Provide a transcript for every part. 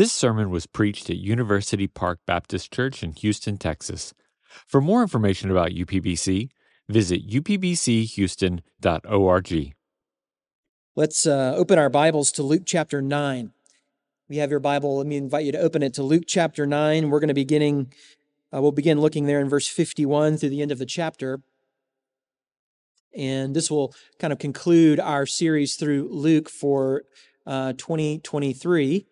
This sermon was preached at University Park Baptist Church in Houston, Texas. For more information about UPBC, visit upbchouston.org. Let's uh, open our Bibles to Luke chapter 9. We have your Bible. Let me invite you to open it to Luke chapter 9. We're going to beginning uh, we'll begin looking there in verse 51 through the end of the chapter. And this will kind of conclude our series through Luke for uh, 2023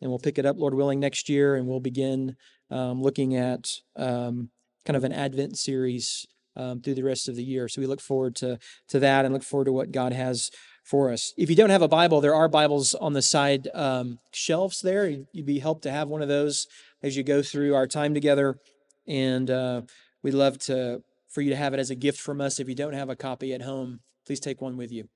and we'll pick it up, Lord willing, next year, and we'll begin um, looking at um, kind of an Advent series um, through the rest of the year. So we look forward to to that, and look forward to what God has for us. If you don't have a Bible, there are Bibles on the side um, shelves there. You'd be helped to have one of those as you go through our time together, and uh, we'd love to for you to have it as a gift from us. If you don't have a copy at home, please take one with you.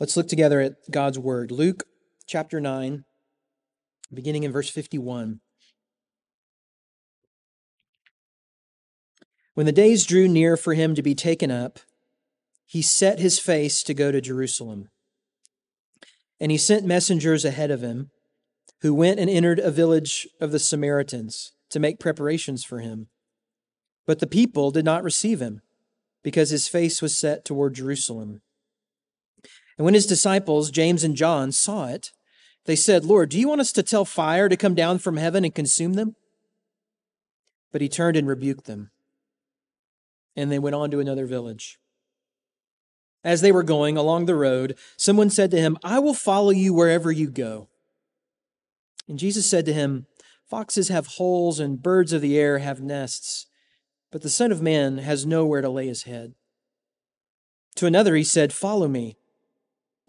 Let's look together at God's word. Luke chapter 9, beginning in verse 51. When the days drew near for him to be taken up, he set his face to go to Jerusalem. And he sent messengers ahead of him, who went and entered a village of the Samaritans to make preparations for him. But the people did not receive him, because his face was set toward Jerusalem. And when his disciples, James and John, saw it, they said, Lord, do you want us to tell fire to come down from heaven and consume them? But he turned and rebuked them. And they went on to another village. As they were going along the road, someone said to him, I will follow you wherever you go. And Jesus said to him, Foxes have holes and birds of the air have nests, but the Son of Man has nowhere to lay his head. To another he said, Follow me.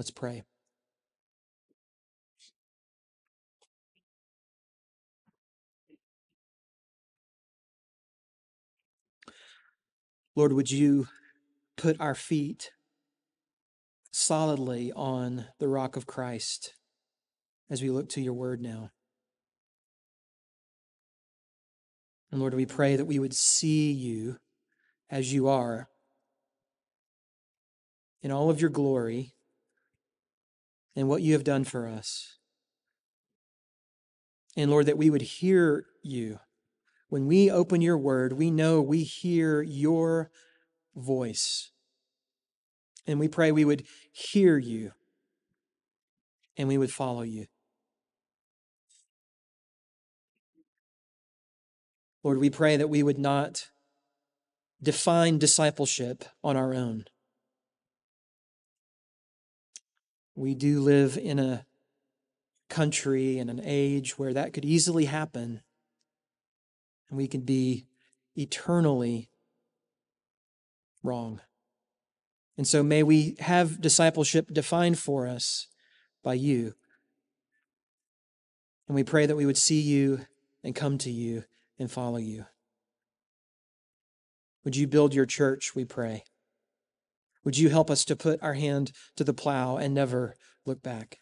Let's pray. Lord, would you put our feet solidly on the rock of Christ as we look to your word now? And Lord, we pray that we would see you as you are in all of your glory and what you have done for us. And Lord, that we would hear you. When we open your word, we know we hear your voice. And we pray we would hear you and we would follow you. Lord, we pray that we would not define discipleship on our own. We do live in a country and an age where that could easily happen. And we could be eternally wrong. And so may we have discipleship defined for us by you. And we pray that we would see you and come to you and follow you. Would you build your church, we pray? Would you help us to put our hand to the plow and never look back?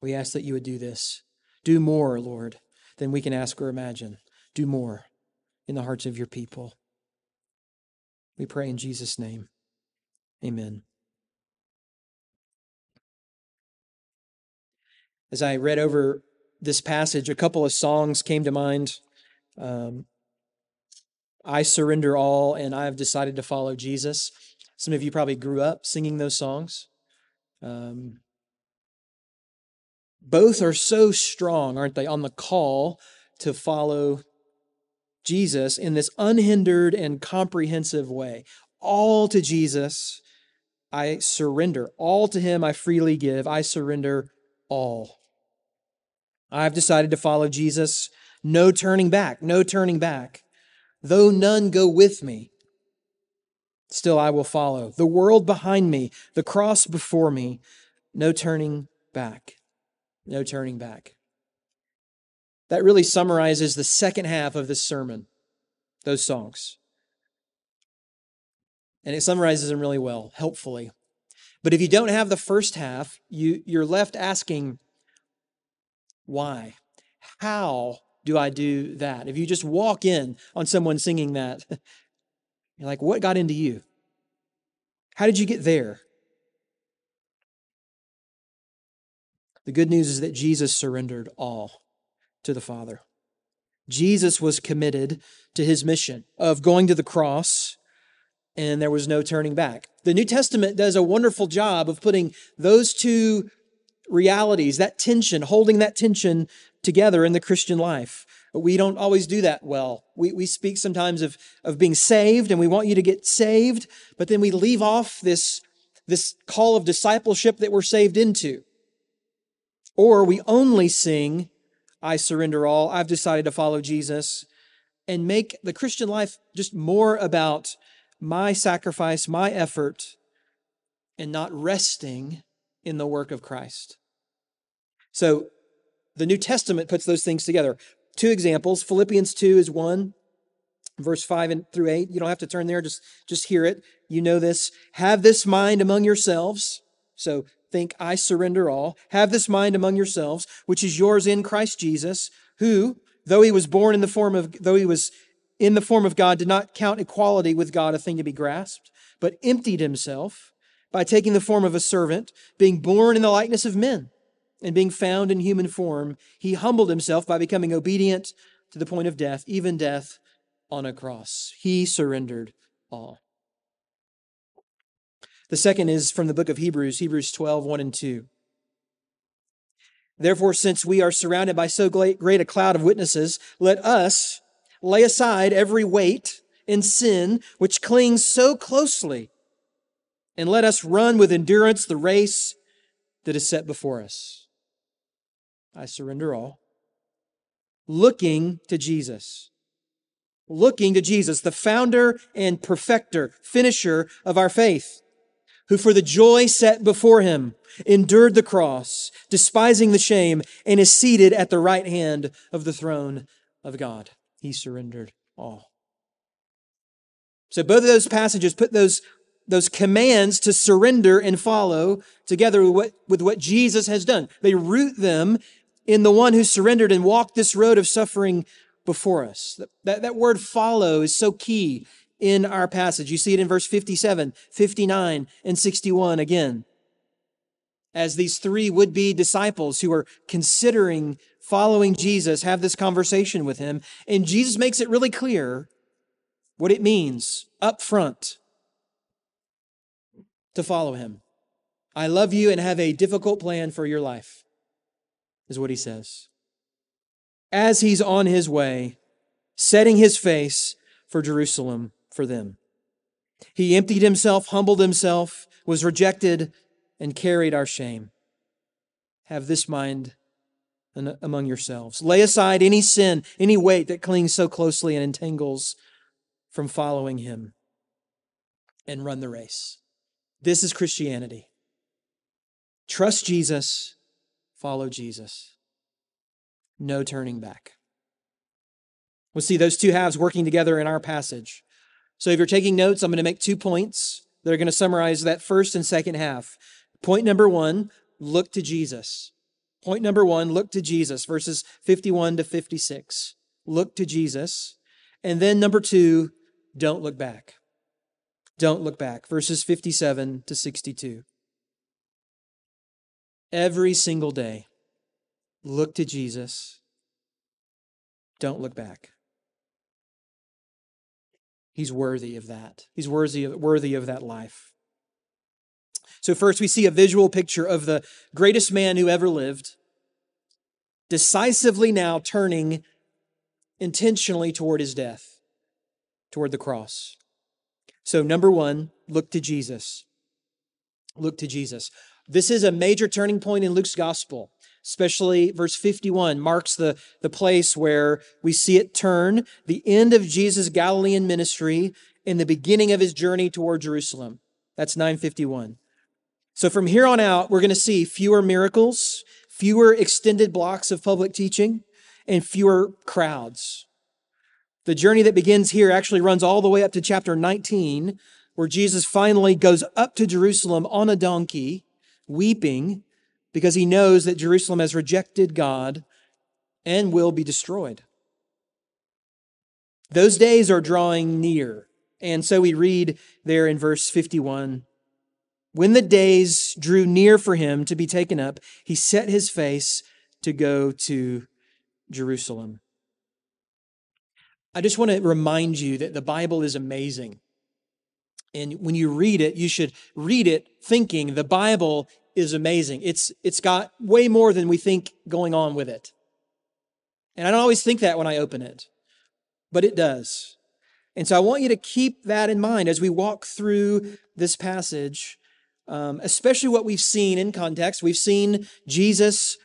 We ask that you would do this. Do more, Lord, than we can ask or imagine. Do more in the hearts of your people. We pray in Jesus' name. Amen. As I read over this passage, a couple of songs came to mind. Um, I surrender all and I have decided to follow Jesus. Some of you probably grew up singing those songs. Um, both are so strong, aren't they, on the call to follow Jesus in this unhindered and comprehensive way. All to Jesus, I surrender. All to Him, I freely give. I surrender all. I've decided to follow Jesus no turning back, no turning back. Though none go with me, still I will follow. The world behind me, the cross before me, no turning back, no turning back. That really summarizes the second half of this sermon, those songs. And it summarizes them really well, helpfully. But if you don't have the first half, you, you're left asking, why? How do I do that? If you just walk in on someone singing that, you're like, what got into you? How did you get there? The good news is that Jesus surrendered all to the Father. Jesus was committed to his mission of going to the cross, and there was no turning back. The New Testament does a wonderful job of putting those two realities, that tension, holding that tension together in the Christian life. We don't always do that well. We, we speak sometimes of, of being saved and we want you to get saved, but then we leave off this, this call of discipleship that we're saved into. Or we only sing, I surrender all, I've decided to follow Jesus, and make the Christian life just more about my sacrifice, my effort, and not resting in the work of Christ. So the New Testament puts those things together. Two examples Philippians 2 is one, verse 5 and through 8. You don't have to turn there, just, just hear it. You know this. Have this mind among yourselves. So think, I surrender all. Have this mind among yourselves, which is yours in Christ Jesus, who, though he was born in the form of, though he was in the form of God, did not count equality with God a thing to be grasped, but emptied himself by taking the form of a servant, being born in the likeness of men, and being found in human form, he humbled himself by becoming obedient to the point of death, even death on a cross. He surrendered all. The second is from the book of Hebrews, Hebrews 12, 1 and 2. Therefore, since we are surrounded by so great a cloud of witnesses, let us lay aside every weight and sin which clings so closely, and let us run with endurance the race that is set before us. I surrender all. Looking to Jesus. Looking to Jesus, the founder and perfecter, finisher of our faith who for the joy set before him endured the cross, despising the shame, and is seated at the right hand of the throne of God. He surrendered all. So both of those passages put those, those commands to surrender and follow together with what, with what Jesus has done. They root them in the one who surrendered and walked this road of suffering before us. That, that, that word follow is so key in our passage. You see it in verse 57, 59, and 61 again. As these three would be disciples who are considering following Jesus have this conversation with him, and Jesus makes it really clear what it means up front to follow him. I love you and have a difficult plan for your life, is what he says. As he's on his way, setting his face for Jerusalem for them. He emptied himself, humbled himself, was rejected, and carried our shame. Have this mind among yourselves. Lay aside any sin, any weight that clings so closely and entangles from following him, and run the race. This is Christianity. Trust Jesus, follow Jesus. No turning back. We'll see those two halves working together in our passage. So if you're taking notes, I'm going to make two points that are going to summarize that first and second half. Point number one, look to Jesus. Point number one, look to Jesus, verses 51 to 56. Look to Jesus. And then number two, don't look back. Don't look back, verses 57 to 62. Every single day, look to Jesus. Don't look back. He's worthy of that. He's worthy of, worthy of that life. So, first, we see a visual picture of the greatest man who ever lived, decisively now turning intentionally toward his death, toward the cross. So, number one, look to Jesus. Look to Jesus. This is a major turning point in Luke's gospel. especially verse 51 marks the, the place where we see it turn the end of Jesus' Galilean ministry and the beginning of his journey toward Jerusalem. That's 951. So from here on out, we're going to see fewer miracles, fewer extended blocks of public teaching, and fewer crowds. The journey that begins here actually runs all the way up to chapter 19, where Jesus finally goes up to Jerusalem on a donkey, weeping because he knows that Jerusalem has rejected God and will be destroyed. Those days are drawing near. And so we read there in verse 51 When the days drew near for him to be taken up, he set his face to go to Jerusalem. I just want to remind you that the Bible is amazing. And when you read it, you should read it thinking the Bible is amazing. It's, it's got way more than we think going on with it. And I don't always think that when I open it, but it does. And so I want you to keep that in mind as we walk through this passage, um, especially what we've seen in context. We've seen Jesus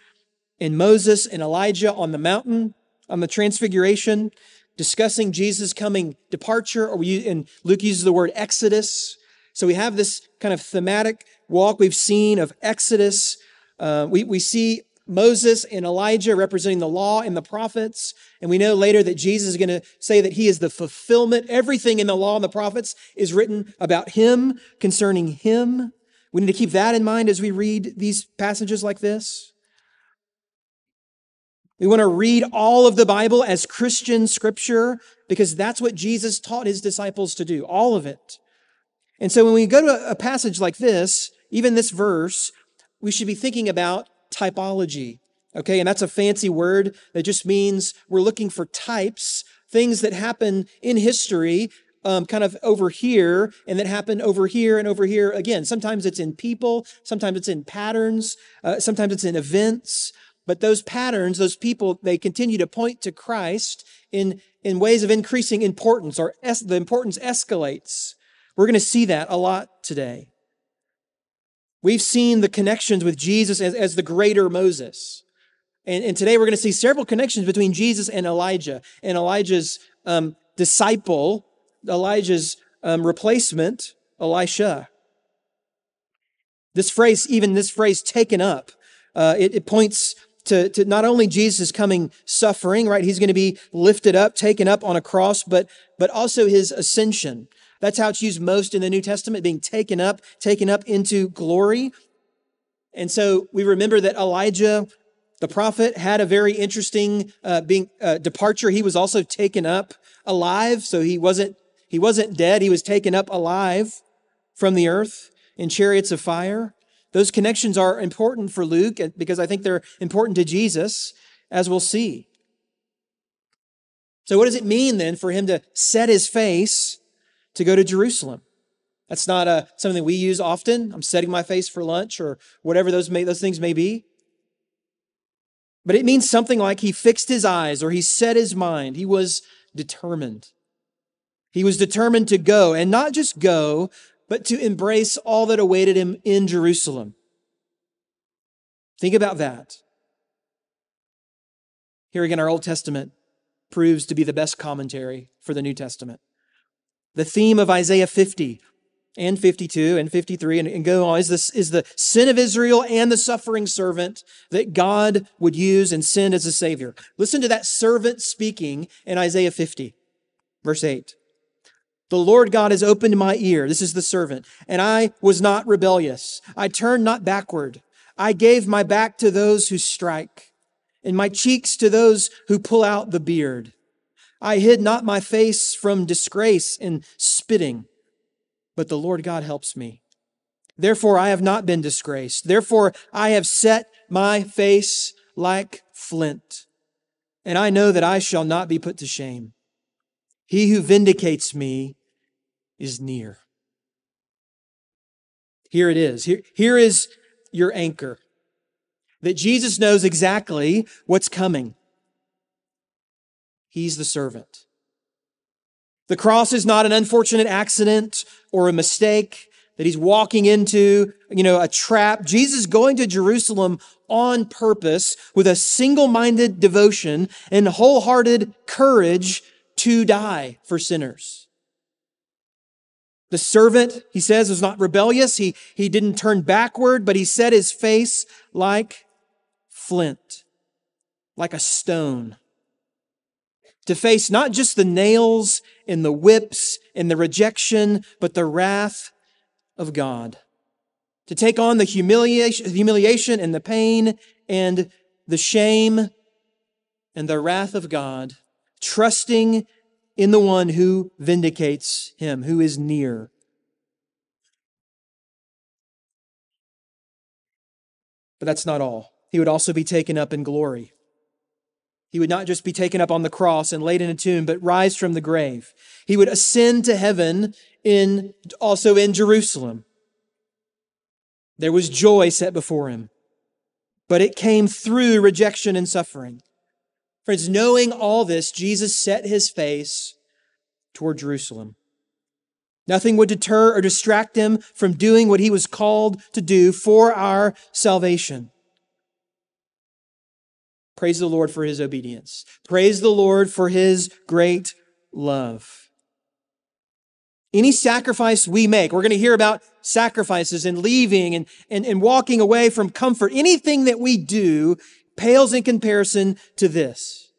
and Moses and Elijah on the mountain, on the transfiguration, discussing Jesus' coming departure, or we, and Luke uses the word exodus. So we have this kind of thematic walk we've seen of Exodus. Uh, we, we see Moses and Elijah representing the law and the prophets. And we know later that Jesus is going to say that he is the fulfillment. Everything in the law and the prophets is written about him, concerning him. We need to keep that in mind as we read these passages like this. We want to read all of the Bible as Christian scripture because that's what Jesus taught his disciples to do, all of it. And so when we go to a passage like this, even this verse, we should be thinking about typology. Okay, and that's a fancy word that just means we're looking for types, things that happen in history, um, kind of over here, and that happen over here and over here again. Sometimes it's in people, sometimes it's in patterns, uh, sometimes it's in events. But those patterns, those people, they continue to point to Christ in, in ways of increasing importance, or es- the importance escalates. We're going to see that a lot today. We've seen the connections with Jesus as, as the greater Moses. And, and today we're going to see several connections between Jesus and Elijah and Elijah's um, disciple, Elijah's um, replacement, Elisha. This phrase, even this phrase taken up, uh, it, it points to, to not only Jesus' coming suffering, right? He's going to be lifted up, taken up on a cross, but, but also his ascension. That's how it's used most in the New Testament, being taken up, taken up into glory. And so we remember that Elijah, the prophet, had a very interesting uh, being uh, departure. He was also taken up alive, so he wasn't he wasn't dead. He was taken up alive from the earth in chariots of fire. Those connections are important for Luke because I think they're important to Jesus, as we'll see. So, what does it mean then for him to set his face to go to Jerusalem. That's not uh, something we use often. I'm setting my face for lunch or whatever those, may, those things may be. But it means something like he fixed his eyes or he set his mind. He was determined. He was determined to go and not just go, but to embrace all that awaited him in Jerusalem. Think about that. Here again, our Old Testament proves to be the best commentary for the New Testament. The theme of Isaiah 50 and 52 and 53 and, and go on is this is the sin of Israel and the suffering servant that God would use and send as a savior. Listen to that servant speaking in Isaiah 50, verse 8. The Lord God has opened my ear. This is the servant. And I was not rebellious. I turned not backward. I gave my back to those who strike and my cheeks to those who pull out the beard. I hid not my face from disgrace and spitting, but the Lord God helps me. Therefore, I have not been disgraced. Therefore, I have set my face like flint, and I know that I shall not be put to shame. He who vindicates me is near. Here it is. Here, here is your anchor that Jesus knows exactly what's coming. He's the servant. The cross is not an unfortunate accident or a mistake. that he's walking into, you know, a trap. Jesus going to Jerusalem on purpose with a single-minded devotion and wholehearted courage to die for sinners. The servant, he says, was not rebellious. He, he didn't turn backward, but he set his face like flint, like a stone. To face not just the nails and the whips and the rejection, but the wrath of God. To take on the humiliation, humiliation and the pain and the shame and the wrath of God, trusting in the one who vindicates him, who is near. But that's not all. He would also be taken up in glory. He would not just be taken up on the cross and laid in a tomb, but rise from the grave. He would ascend to heaven in, also in Jerusalem. There was joy set before him, but it came through rejection and suffering. Friends, knowing all this, Jesus set his face toward Jerusalem. Nothing would deter or distract him from doing what he was called to do for our salvation. Praise the Lord for his obedience. Praise the Lord for his great love. Any sacrifice we make, we're going to hear about sacrifices and leaving and, and, and walking away from comfort. Anything that we do pales in comparison to this.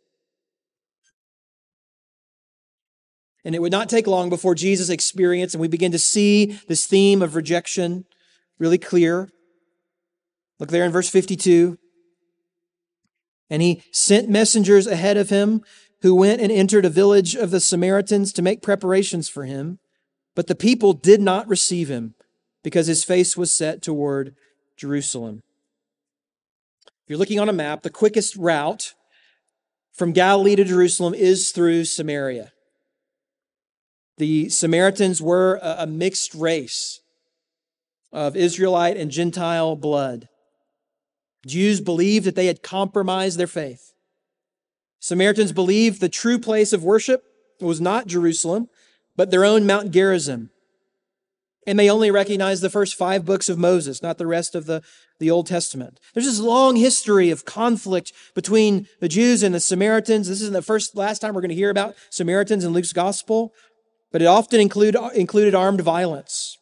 And it would not take long before Jesus experienced and we begin to see this theme of rejection really clear. Look there in verse 52. And he sent messengers ahead of him who went and entered a village of the Samaritans to make preparations for him. But the people did not receive him because his face was set toward Jerusalem. If you're looking on a map, the quickest route from Galilee to Jerusalem is through Samaria. The Samaritans were a mixed race of Israelite and Gentile blood. Jews believed that they had compromised their faith. Samaritans believed the true place of worship was not Jerusalem, but their own Mount Gerizim. And they only recognize the first five books of Moses, not the rest of the, the Old Testament. There's this long history of conflict between the Jews and the Samaritans. This isn't the first, last time we're going to hear about Samaritans in Luke's gospel, but it often include, included armed violence.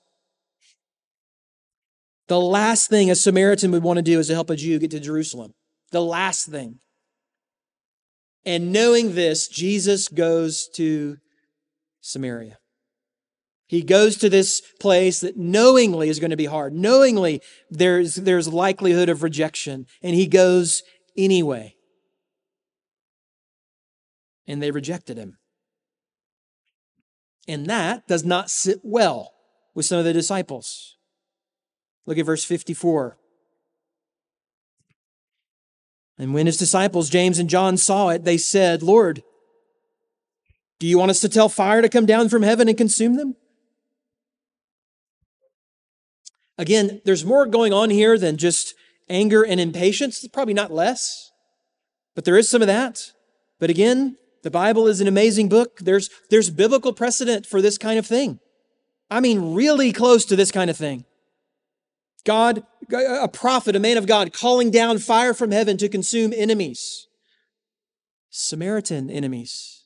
The last thing a Samaritan would want to do is to help a Jew get to Jerusalem. The last thing. And knowing this, Jesus goes to Samaria. He goes to this place that knowingly is going to be hard. Knowingly there's, there's likelihood of rejection. And he goes anyway. And they rejected him. And that does not sit well with some of the disciples. Look at verse 54. And when his disciples, James and John, saw it, they said, Lord, do you want us to tell fire to come down from heaven and consume them? Again, there's more going on here than just anger and impatience, It's probably not less, but there is some of that. But again, the Bible is an amazing book. There's, there's biblical precedent for this kind of thing. I mean, really close to this kind of thing. God, a prophet, a man of God, calling down fire from heaven to consume enemies, Samaritan enemies.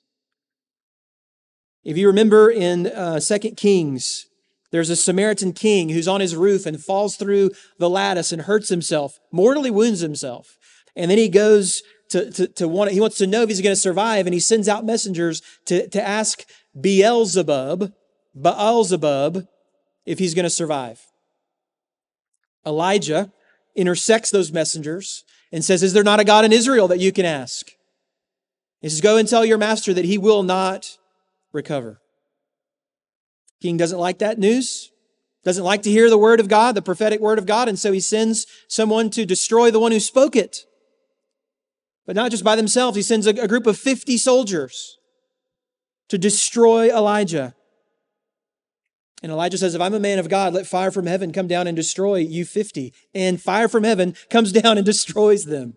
If you remember in uh, 2 Kings, there's a Samaritan king who's on his roof and falls through the lattice and hurts himself, mortally wounds himself. And then he goes to, to, to want, he wants to know if he's going to survive, and he sends out messengers to, to ask Beelzebub, Baalzebub, if he's going to survive. Elijah intersects those messengers and says, Is there not a God in Israel that you can ask? He says, Go and tell your master that he will not recover. King doesn't like that news, doesn't like to hear the word of God, the prophetic word of God, and so he sends someone to destroy the one who spoke it. But not just by themselves, he sends a, a group of 50 soldiers to destroy Elijah. And Elijah says, If I'm a man of God, let fire from heaven come down and destroy you 50. And fire from heaven comes down and destroys them.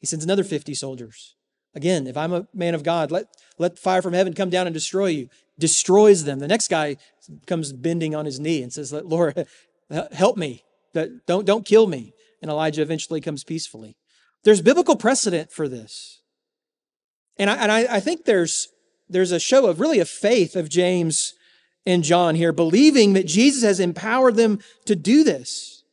He sends another 50 soldiers. Again, if I'm a man of God, let, let fire from heaven come down and destroy you. Destroys them. The next guy comes bending on his knee and says, Lord, help me. Don't, don't kill me. And Elijah eventually comes peacefully. There's biblical precedent for this. And I, and I, I think there's, there's a show of really a faith of James and John here, believing that Jesus has empowered them to do this.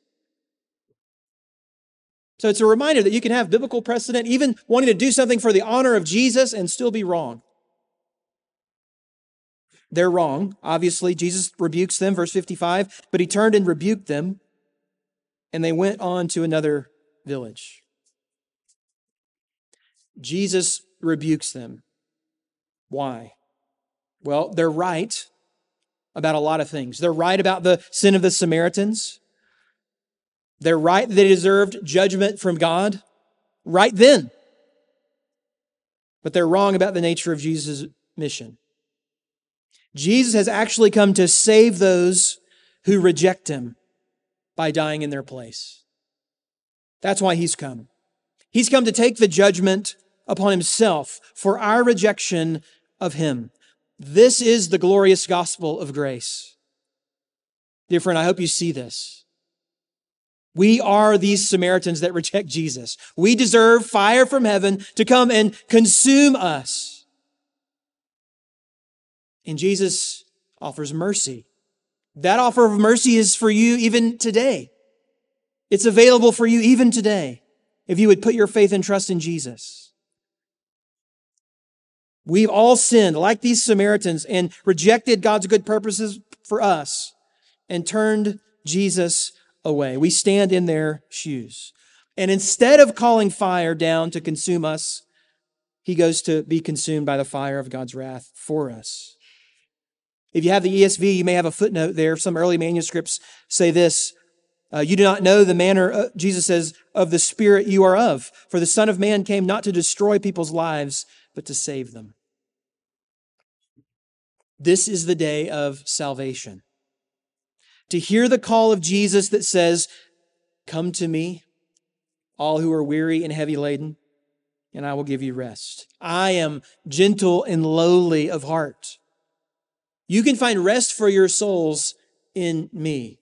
So it's a reminder that you can have biblical precedent, even wanting to do something for the honor of Jesus and still be wrong. They're wrong. Obviously, Jesus rebukes them, verse 55, but he turned and rebuked them, and they went on to another village. Jesus rebukes them. Why? Well, they're right about a lot of things. They're right about the sin of the Samaritans. They're right they deserved judgment from God right then. But they're wrong about the nature of Jesus' mission. Jesus has actually come to save those who reject him by dying in their place. That's why he's come. He's come to take the judgment upon himself for our rejection of him. This is the glorious gospel of grace. Dear friend, I hope you see this. We are these Samaritans that reject Jesus. We deserve fire from heaven to come and consume us. And Jesus offers mercy. That offer of mercy is for you even today. It's available for you even today if you would put your faith and trust in Jesus. We've all sinned like these Samaritans and rejected God's good purposes for us and turned Jesus away. We stand in their shoes. And instead of calling fire down to consume us, he goes to be consumed by the fire of God's wrath for us. If you have the ESV, you may have a footnote there. Some early manuscripts say this uh, You do not know the manner, uh, Jesus says, of the Spirit you are of. For the Son of Man came not to destroy people's lives, but to save them. This is the day of salvation. To hear the call of Jesus that says, Come to me, all who are weary and heavy laden, and I will give you rest. I am gentle and lowly of heart. You can find rest for your souls in me.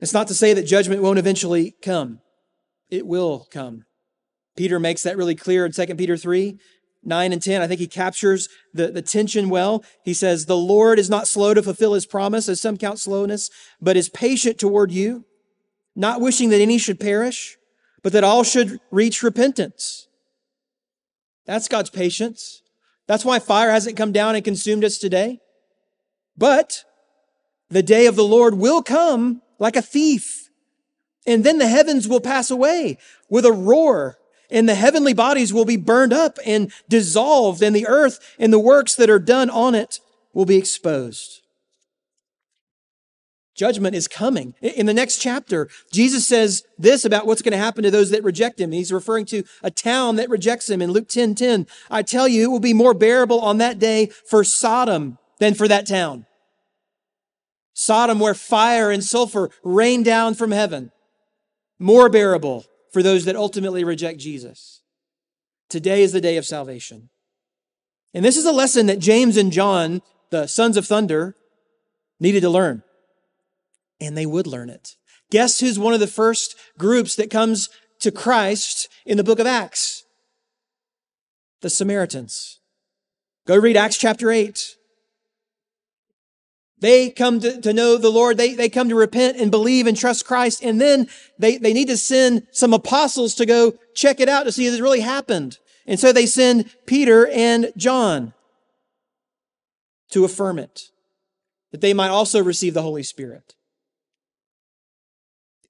It's not to say that judgment won't eventually come. It will come. Peter makes that really clear in 2 Peter 3. 9 and 10, I think he captures the, the tension well. He says, The Lord is not slow to fulfill his promise, as some count slowness, but is patient toward you, not wishing that any should perish, but that all should reach repentance. That's God's patience. That's why fire hasn't come down and consumed us today. But the day of the Lord will come like a thief. And then the heavens will pass away with a roar and the heavenly bodies will be burned up and dissolved, and the earth and the works that are done on it will be exposed. Judgment is coming. In the next chapter, Jesus says this about what's going to happen to those that reject him. He's referring to a town that rejects him in Luke 10 10. I tell you, it will be more bearable on that day for Sodom than for that town. Sodom, where fire and sulfur rain down from heaven. More bearable for those that ultimately reject Jesus. Today is the day of salvation. And this is a lesson that James and John, the sons of thunder, needed to learn. And they would learn it. Guess who's one of the first groups that comes to Christ in the book of Acts? The Samaritans. Go read Acts chapter 8. They come to, to know the Lord. They, they come to repent and believe and trust Christ. And then they, they need to send some apostles to go check it out to see if it really happened. And so they send Peter and John to affirm it, that they might also receive the Holy Spirit.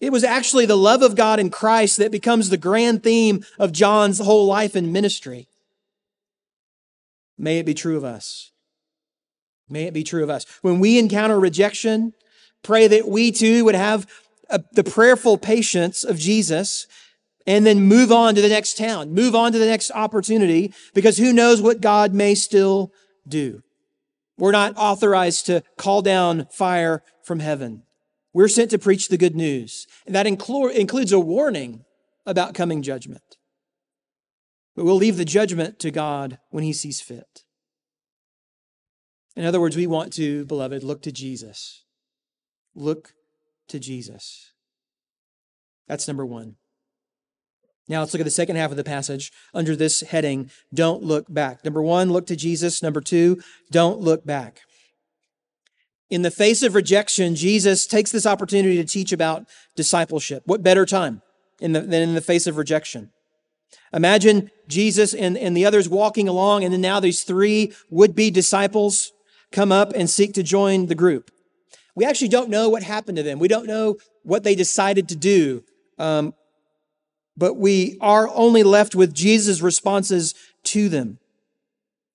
It was actually the love of God in Christ that becomes the grand theme of John's whole life and ministry. May it be true of us. May it be true of us. When we encounter rejection, pray that we too would have a, the prayerful patience of Jesus and then move on to the next town, move on to the next opportunity, because who knows what God may still do. We're not authorized to call down fire from heaven. We're sent to preach the good news. And that includes a warning about coming judgment. but we'll leave the judgment to God when He sees fit. In other words, we want to, beloved, look to Jesus. Look to Jesus. That's number one. Now let's look at the second half of the passage under this heading Don't look back. Number one, look to Jesus. Number two, don't look back. In the face of rejection, Jesus takes this opportunity to teach about discipleship. What better time in the, than in the face of rejection? Imagine Jesus and, and the others walking along, and then now these three would be disciples come up and seek to join the group. We actually don't know what happened to them. We don't know what they decided to do. Um, but we are only left with Jesus' responses to them.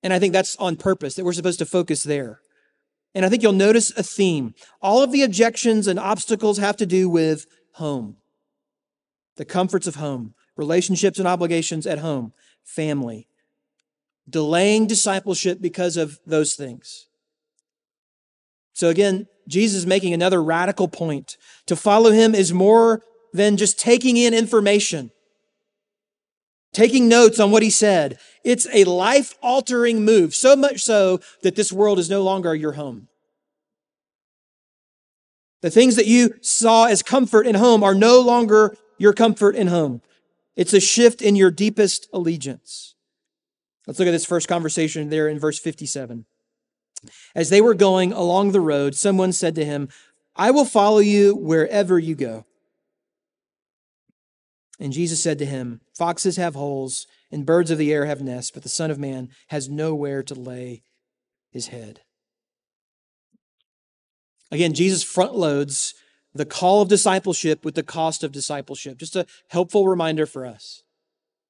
And I think that's on purpose, that we're supposed to focus there. And I think you'll notice a theme. All of the objections and obstacles have to do with home, the comforts of home, relationships and obligations at home, family, delaying discipleship because of those things. So again, Jesus is making another radical point. To follow him is more than just taking in information, taking notes on what he said. It's a life altering move, so much so that this world is no longer your home. The things that you saw as comfort in home are no longer your comfort in home. It's a shift in your deepest allegiance. Let's look at this first conversation there in verse 57. As they were going along the road, someone said to him, I will follow you wherever you go. And Jesus said to him, Foxes have holes, and birds of the air have nests, but the Son of Man has nowhere to lay his head. Again, Jesus front loads the call of discipleship with the cost of discipleship. Just a helpful reminder for us.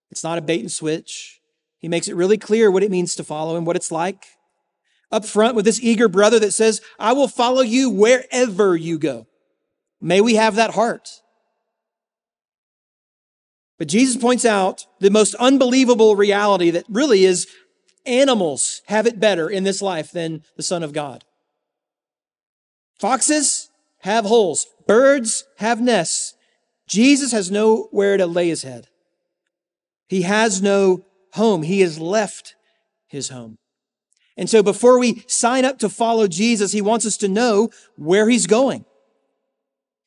It's not a bait and switch. He makes it really clear what it means to follow him, what it's like. Up front with this eager brother that says, I will follow you wherever you go. May we have that heart. But Jesus points out the most unbelievable reality that really is animals have it better in this life than the Son of God. Foxes have holes. Birds have nests. Jesus has nowhere to lay his head. He has no home. He has left his home. And so before we sign up to follow Jesus, he wants us to know where he's going.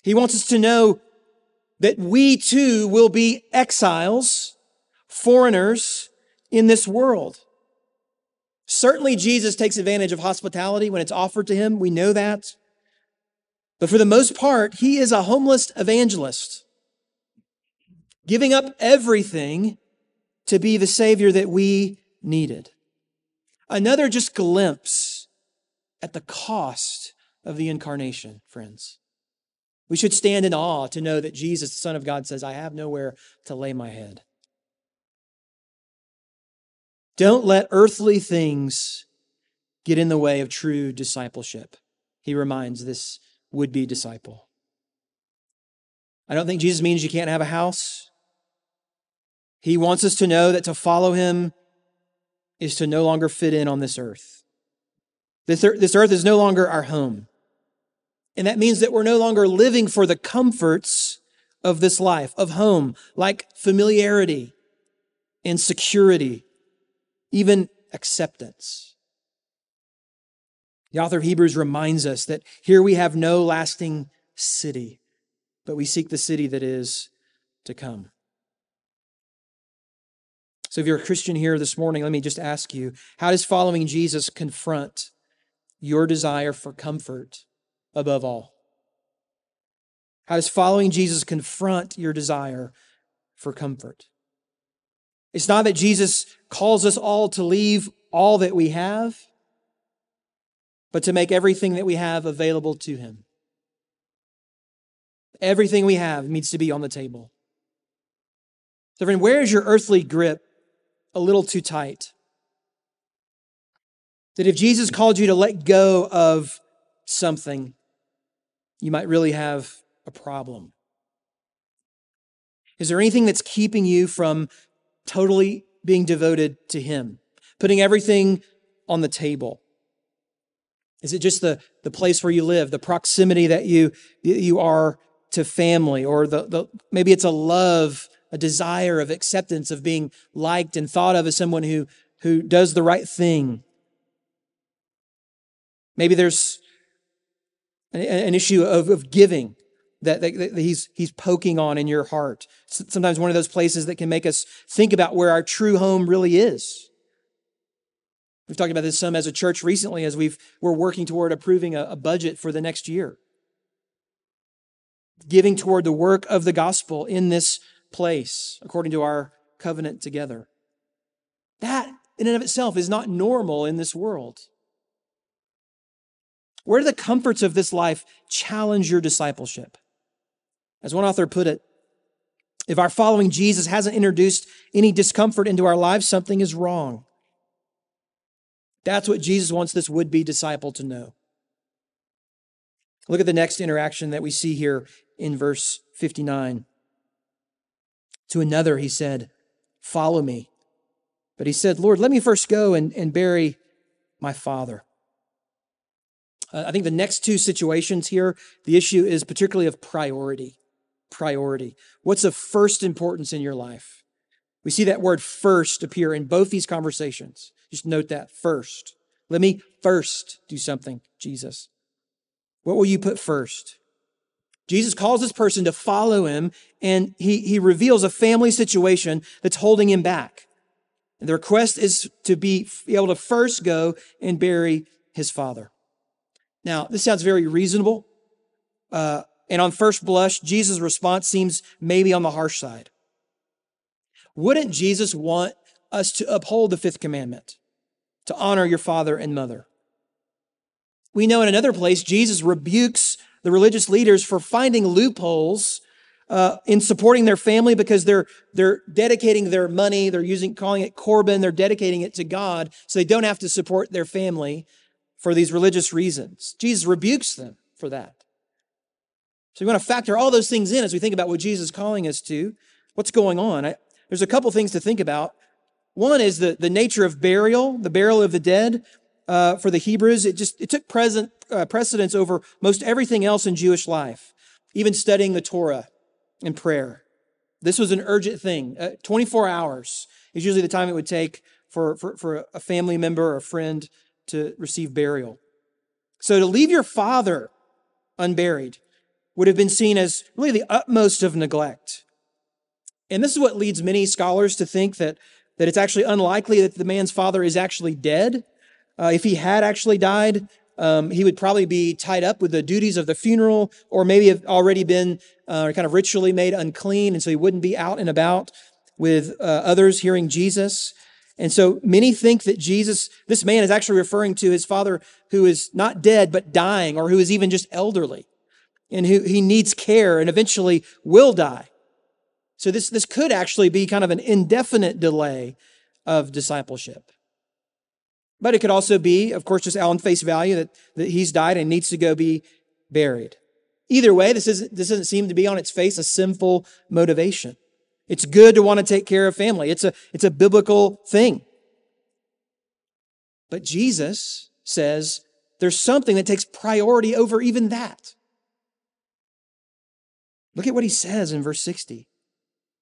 He wants us to know that we too will be exiles, foreigners in this world. Certainly Jesus takes advantage of hospitality when it's offered to him. We know that. But for the most part, he is a homeless evangelist, giving up everything to be the Savior that we needed. Another just glimpse at the cost of the incarnation, friends. We should stand in awe to know that Jesus, the Son of God, says, I have nowhere to lay my head. Don't let earthly things get in the way of true discipleship. He reminds this would be disciple. I don't think Jesus means you can't have a house. He wants us to know that to follow him is to no longer fit in on this earth. This earth, this earth is no longer our home. And that means that we're no longer living for the comforts of this life, of home, like familiarity and security, even acceptance. The author of Hebrews reminds us that here we have no lasting city, but we seek the city that is to come. So, if you're a Christian here this morning, let me just ask you how does following Jesus confront your desire for comfort above all? How does following Jesus confront your desire for comfort? It's not that Jesus calls us all to leave all that we have but to make everything that we have available to Him. Everything we have needs to be on the table. So, friend, where is your earthly grip a little too tight? That if Jesus called you to let go of something, you might really have a problem. Is there anything that's keeping you from totally being devoted to Him, putting everything on the table? Is it just the, the place where you live, the proximity that you, you are to family, or the, the, maybe it's a love a desire of acceptance, of being liked and thought of as someone who, who does the right thing. Maybe there's an, issue of, of giving that, that, that, he's, he's poking on in your heart. Sometimes one of those places that can make us think about where our true home really is. We've talked about this some as a church recently as we've, we're working toward approving a, a budget for the next year. Giving toward the work of the gospel in this place, according to our covenant together. That, in and of itself, is not normal in this world. Where do the comforts of this life challenge your discipleship? As one author put it, if our following Jesus hasn't introduced any discomfort into our lives, something is wrong. That's what Jesus wants this would be disciple to know. Look at the next interaction that we see here in verse 59. To another, he said, Follow me. But he said, Lord, let me first go and, and bury my father. Uh, I think the next two situations here, the issue is particularly of priority. Priority. What's of first importance in your life? We see that word first appear in both these conversations. Just note that first. Let me first do something, Jesus. What will you put first? Jesus calls this person to follow him, and he, he reveals a family situation that's holding him back. And the request is to be able to first go and bury his father. Now, this sounds very reasonable. Uh, and on first blush, Jesus' response seems maybe on the harsh side. Wouldn't Jesus want us to uphold the fifth commandment, to honor your father and mother? We know in another place, Jesus rebukes the religious leaders for finding loopholes uh, in supporting their family because they're they're dedicating their money, they're using calling it korban, they're dedicating it to God, so they don't have to support their family for these religious reasons. Jesus rebukes them for that. So we want to factor all those things in as we think about what Jesus is calling us to. What's going on? I, there's a couple things to think about. One is the, the nature of burial, the burial of the dead. Uh, for the Hebrews, it just it took present, uh, precedence over most everything else in Jewish life, even studying the Torah and prayer. This was an urgent thing. Uh, 24 hours is usually the time it would take for, for, for a family member or a friend to receive burial. So to leave your father unburied would have been seen as really the utmost of neglect. And this is what leads many scholars to think that, that it's actually unlikely that the man's father is actually dead. Uh, if he had actually died, um, he would probably be tied up with the duties of the funeral, or maybe have already been uh, kind of ritually made unclean, and so he wouldn't be out and about with uh, others hearing Jesus. And so many think that Jesus, this man is actually referring to his father who is not dead, but dying, or who is even just elderly and who he needs care and eventually will die. So this, this could actually be kind of an indefinite delay of discipleship. But it could also be, of course, just on face value that, that he's died and needs to go be buried. Either way, this, isn't, this doesn't seem to be on its face a sinful motivation. It's good to want to take care of family. It's a, it's a biblical thing. But Jesus says there's something that takes priority over even that. Look at what he says in verse 60.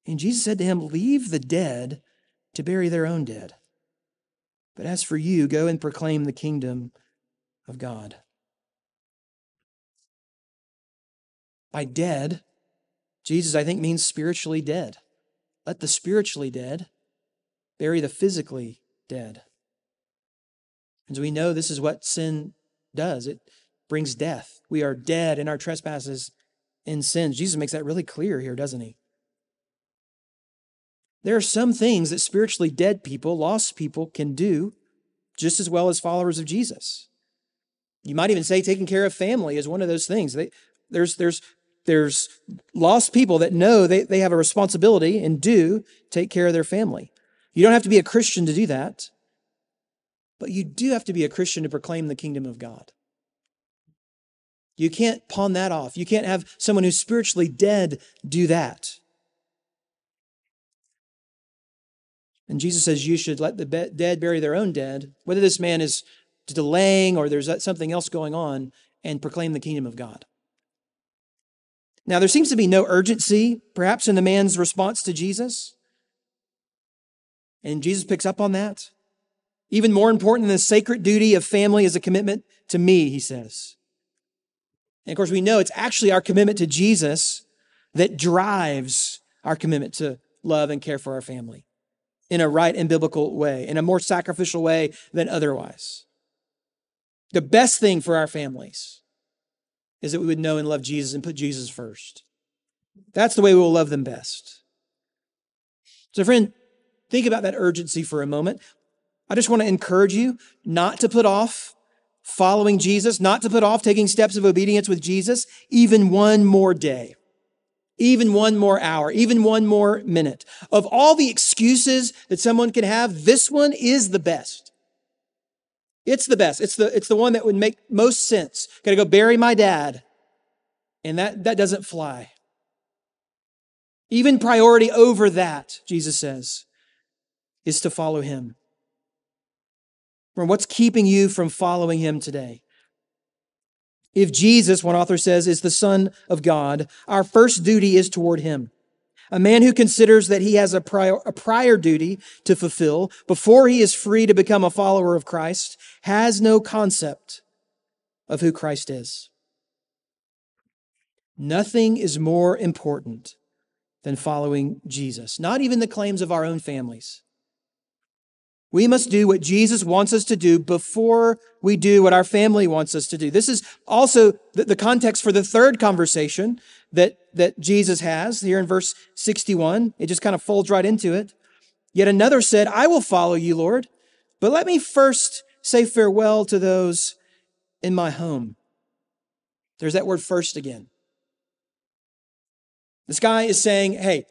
And Jesus said to him, Leave the dead to bury their own dead. But as for you, go and proclaim the kingdom of God. By dead, Jesus, I think, means spiritually dead. Let the spiritually dead bury the physically dead. And we know this is what sin does it brings death. We are dead in our trespasses and sins. Jesus makes that really clear here, doesn't he? There are some things that spiritually dead people, lost people, can do just as well as followers of Jesus. You might even say taking care of family is one of those things. They, there's, there's there's lost people that know they, they have a responsibility and do take care of their family. You don't have to be a Christian to do that, but you do have to be a Christian to proclaim the kingdom of God. You can't pawn that off. You can't have someone who's spiritually dead do that. And Jesus says you should let the dead bury their own dead, whether this man is delaying or there's something else going on, and proclaim the kingdom of God. Now, there seems to be no urgency, perhaps, in the man's response to Jesus. And Jesus picks up on that. Even more important than the sacred duty of family is a commitment to me, he says. And of course, we know it's actually our commitment to Jesus that drives our commitment to love and care for our family in a right and biblical way, in a more sacrificial way than otherwise. The best thing for our families is that we would know and love Jesus and put Jesus first. That's the way we will love them best. So, friend, think about that urgency for a moment. I just want to encourage you not to put off following Jesus, not to put off taking steps of obedience with Jesus even one more day, even one more hour, even one more minute. Of all the excuses that someone can have, this one is the best. It's the best. It's the, it's the one that would make most sense. Got to go bury my dad. And that, that doesn't fly. Even priority over that, Jesus says, is to follow him. From what's keeping you from following him today? If Jesus, one author says, is the Son of God, our first duty is toward him. A man who considers that he has a prior, a prior duty to fulfill before he is free to become a follower of Christ has no concept of who Christ is. Nothing is more important than following Jesus, not even the claims of our own families. We must do what Jesus wants us to do before we do what our family wants us to do. This is also the, context for the third conversation that, that Jesus has here in verse 61. It just kind of folds right into it. Yet another said, I will follow you, Lord, but let me first say farewell to those in my home. There's that word first again. This guy is saying, Hey,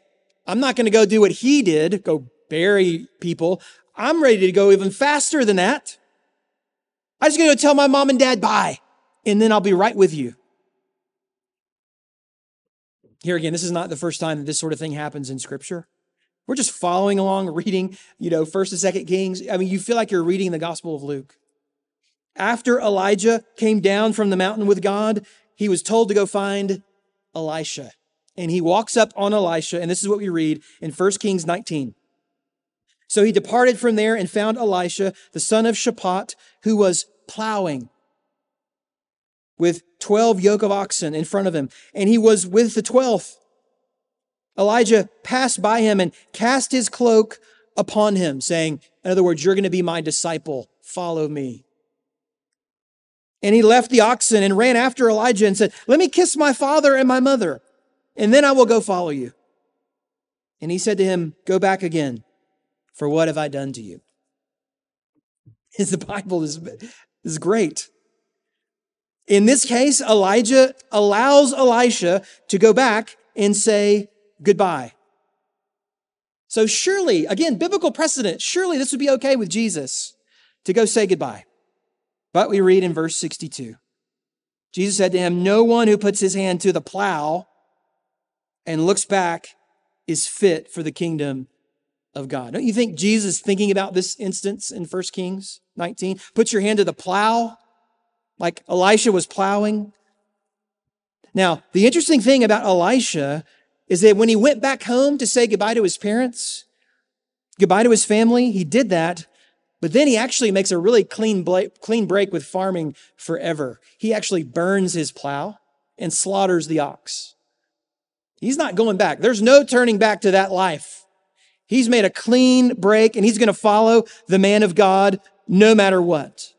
I'm not going to go do what he did, go bury people. I'm ready to go even faster than that. I just going to tell my mom and dad bye, and then I'll be right with you. Here again, this is not the first time that this sort of thing happens in Scripture. We're just following along, reading, you know, First and Second Kings. I mean, you feel like you're reading the Gospel of Luke. After Elijah came down from the mountain with God, he was told to go find Elisha. And he walks up on Elisha, and this is what we read in 1 Kings 19. So he departed from there and found Elisha, the son of Shaphat, who was plowing with 12 yoke of oxen in front of him. And he was with the 12th. Elijah passed by him and cast his cloak upon him, saying, In other words, you're going to be my disciple. Follow me. And he left the oxen and ran after Elijah and said, Let me kiss my father and my mother, and then I will go follow you. And he said to him, Go back again for what have I done to you? Is the Bible is, is great. In this case, Elijah allows Elisha to go back and say goodbye. So surely, again, biblical precedent, surely this would be okay with Jesus to go say goodbye. But we read in verse 62 Jesus said to him, No one who puts his hand to the plow and looks back is fit for the kingdom of God. Don't you think Jesus thinking about this instance in 1 Kings 19? Put your hand to the plow like Elisha was plowing. Now, the interesting thing about Elisha is that when he went back home to say goodbye to his parents, goodbye to his family, he did that. But then he actually makes a really clean, clean break with farming forever. He actually burns his plow and slaughters the ox. He's not going back. There's no turning back to that life. He's made a clean break and he's going to follow the man of God no matter what.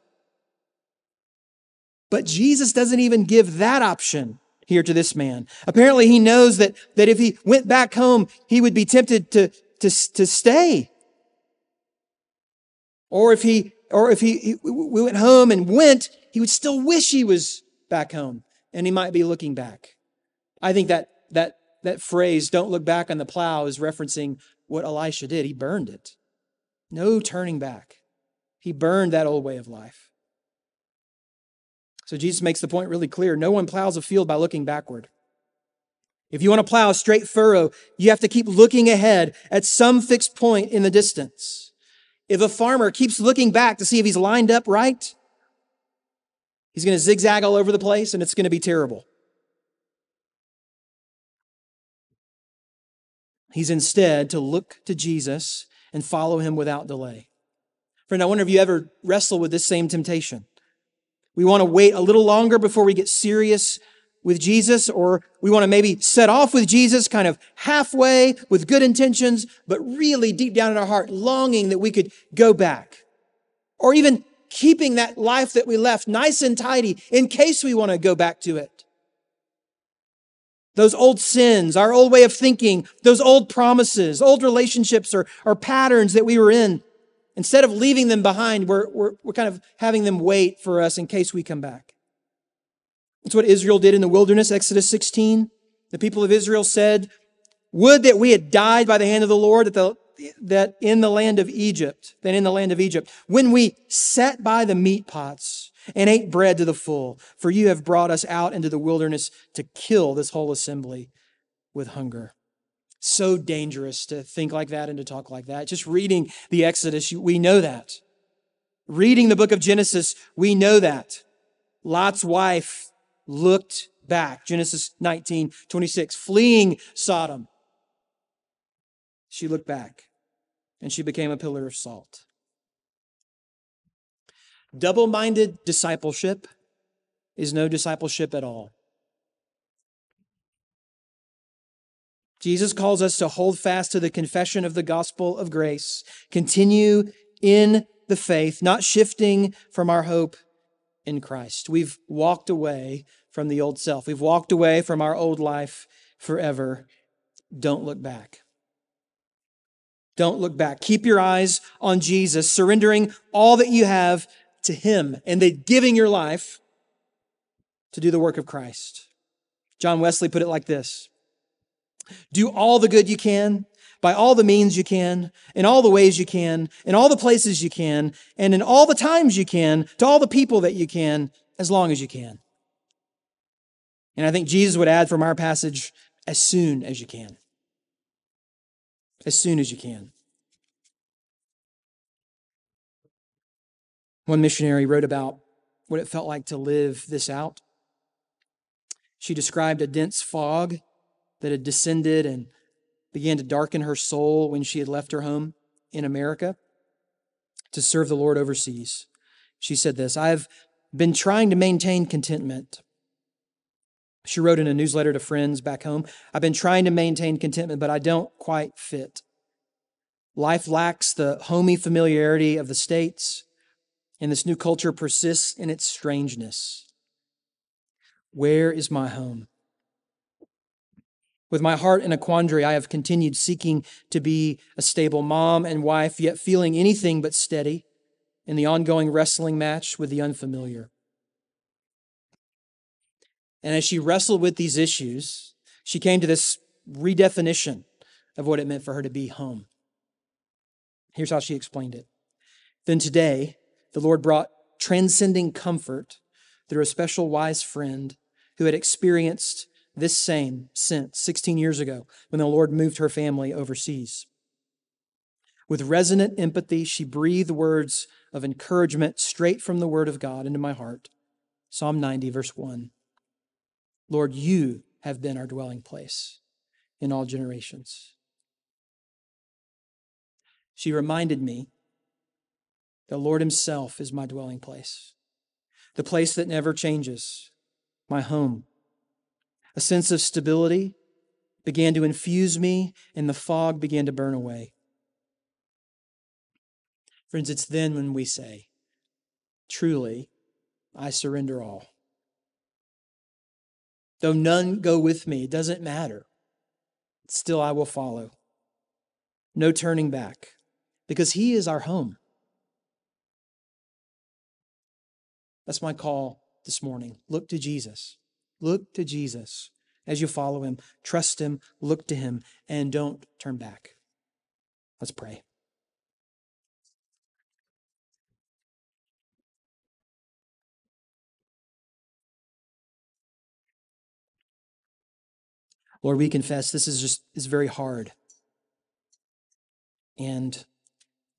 But Jesus doesn't even give that option here to this man. Apparently he knows that, that if he went back home, he would be tempted to, to, to stay. Or if he, or if he, he we went home and went, he would still wish he was back home and he might be looking back. I think that, that, that phrase, don't look back on the plow is referencing what Elisha did. He burned it. No turning back. He burned that old way of life. So Jesus makes the point really clear. No one plows a field by looking backward. If you want to plow a straight furrow, you have to keep looking ahead at some fixed point in the distance. If a farmer keeps looking back to see if he's lined up right, he's going to zigzag all over the place and it's going to be terrible. He's instead to look to Jesus and follow him without delay. Friend, I wonder if you ever wrestle with this same temptation. We want to wait a little longer before we get serious with Jesus, or we want to maybe set off with Jesus kind of halfway with good intentions, but really deep down in our heart, longing that we could go back. Or even keeping that life that we left nice and tidy in case we want to go back to it. Those old sins, our old way of thinking, those old promises, old relationships or, or patterns that we were in, instead of leaving them behind, we're, we're, we're kind of having them wait for us in case we come back. That's what Israel did in the wilderness, Exodus 16. The people of Israel said, Would that we had died by the hand of the Lord, that, the, that in the land of Egypt, than in the land of Egypt, when we sat by the meat pots and ate bread to the full, for you have brought us out into the wilderness to kill this whole assembly with hunger. So dangerous to think like that and to talk like that. Just reading the Exodus, we know that. Reading the book of Genesis, we know that. Lot's wife looked back. Genesis 19, 26, fleeing Sodom. She looked back and she became a pillar of salt. Double minded discipleship is no discipleship at all. Jesus calls us to hold fast to the confession of the gospel of grace, continue in the faith, not shifting from our hope in Christ. We've walked away from the old self, we've walked away from our old life forever. Don't look back. Don't look back. Keep your eyes on Jesus, surrendering all that you have to Him and then giving your life to do the work of Christ. John Wesley put it like this Do all the good you can, by all the means you can, in all the ways you can, in all the places you can, and in all the times you can, to all the people that you can, as long as you can. And I think Jesus would add from our passage, as soon as you can as soon as you can. One missionary wrote about what it felt like to live this out. She described a dense fog that had descended and began to darken her soul when she had left her home in America to serve the Lord overseas. She said this I've been trying to maintain contentment she wrote in a newsletter to friends back home I've been trying to maintain contentment, but I don't quite fit. Life lacks the homey familiarity of the States, and this new culture persists in its strangeness. Where is my home? With my heart in a quandary, I have continued seeking to be a stable mom and wife, yet feeling anything but steady in the ongoing wrestling match with the unfamiliar. And as she wrestled with these issues, she came to this redefinition of what it meant for her to be home. Here's how she explained it. Then today, the Lord brought transcending comfort through a special wise friend who had experienced this same since 16 years ago when the Lord moved her family overseas. With resonant empathy, she breathed words of encouragement straight from the Word of God into my heart. Psalm 90, verse 1. Lord, you have been our dwelling place in all generations. She reminded me the Lord Himself is my dwelling place, the place that never changes, my home. A sense of stability began to infuse me, and the fog began to burn away. Friends, it's then when we say, Truly, I surrender all. Though none go with me, it doesn't matter. Still, I will follow. No turning back, because He is our home. That's my call this morning. Look to Jesus. Look to Jesus as you follow Him. Trust Him, look to Him, and don't turn back. Let's pray. Lord, we confess this is just is very hard. And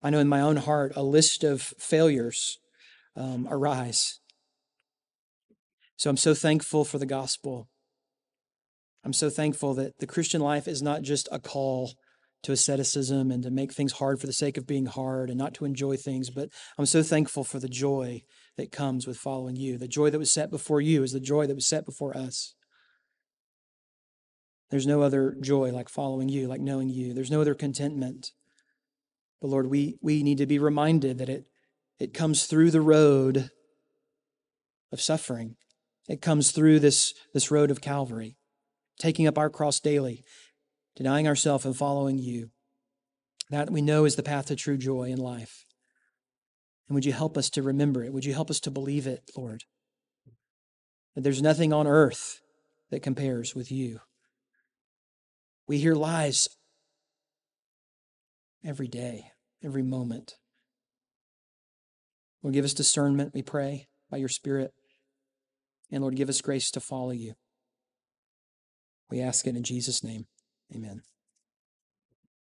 I know in my own heart a list of failures um, arise. So I'm so thankful for the gospel. I'm so thankful that the Christian life is not just a call to asceticism and to make things hard for the sake of being hard and not to enjoy things. But I'm so thankful for the joy that comes with following you. The joy that was set before you is the joy that was set before us. There's no other joy like following you, like knowing you. There's no other contentment. But Lord, we, we need to be reminded that it, it comes through the road of suffering. It comes through this, this road of Calvary, taking up our cross daily, denying ourselves and following you. That we know is the path to true joy in life. And would you help us to remember it? Would you help us to believe it, Lord? That there's nothing on earth that compares with you. We hear lies every day, every moment. Lord, give us discernment, we pray, by your Spirit. And Lord, give us grace to follow you. We ask it in Jesus' name. Amen.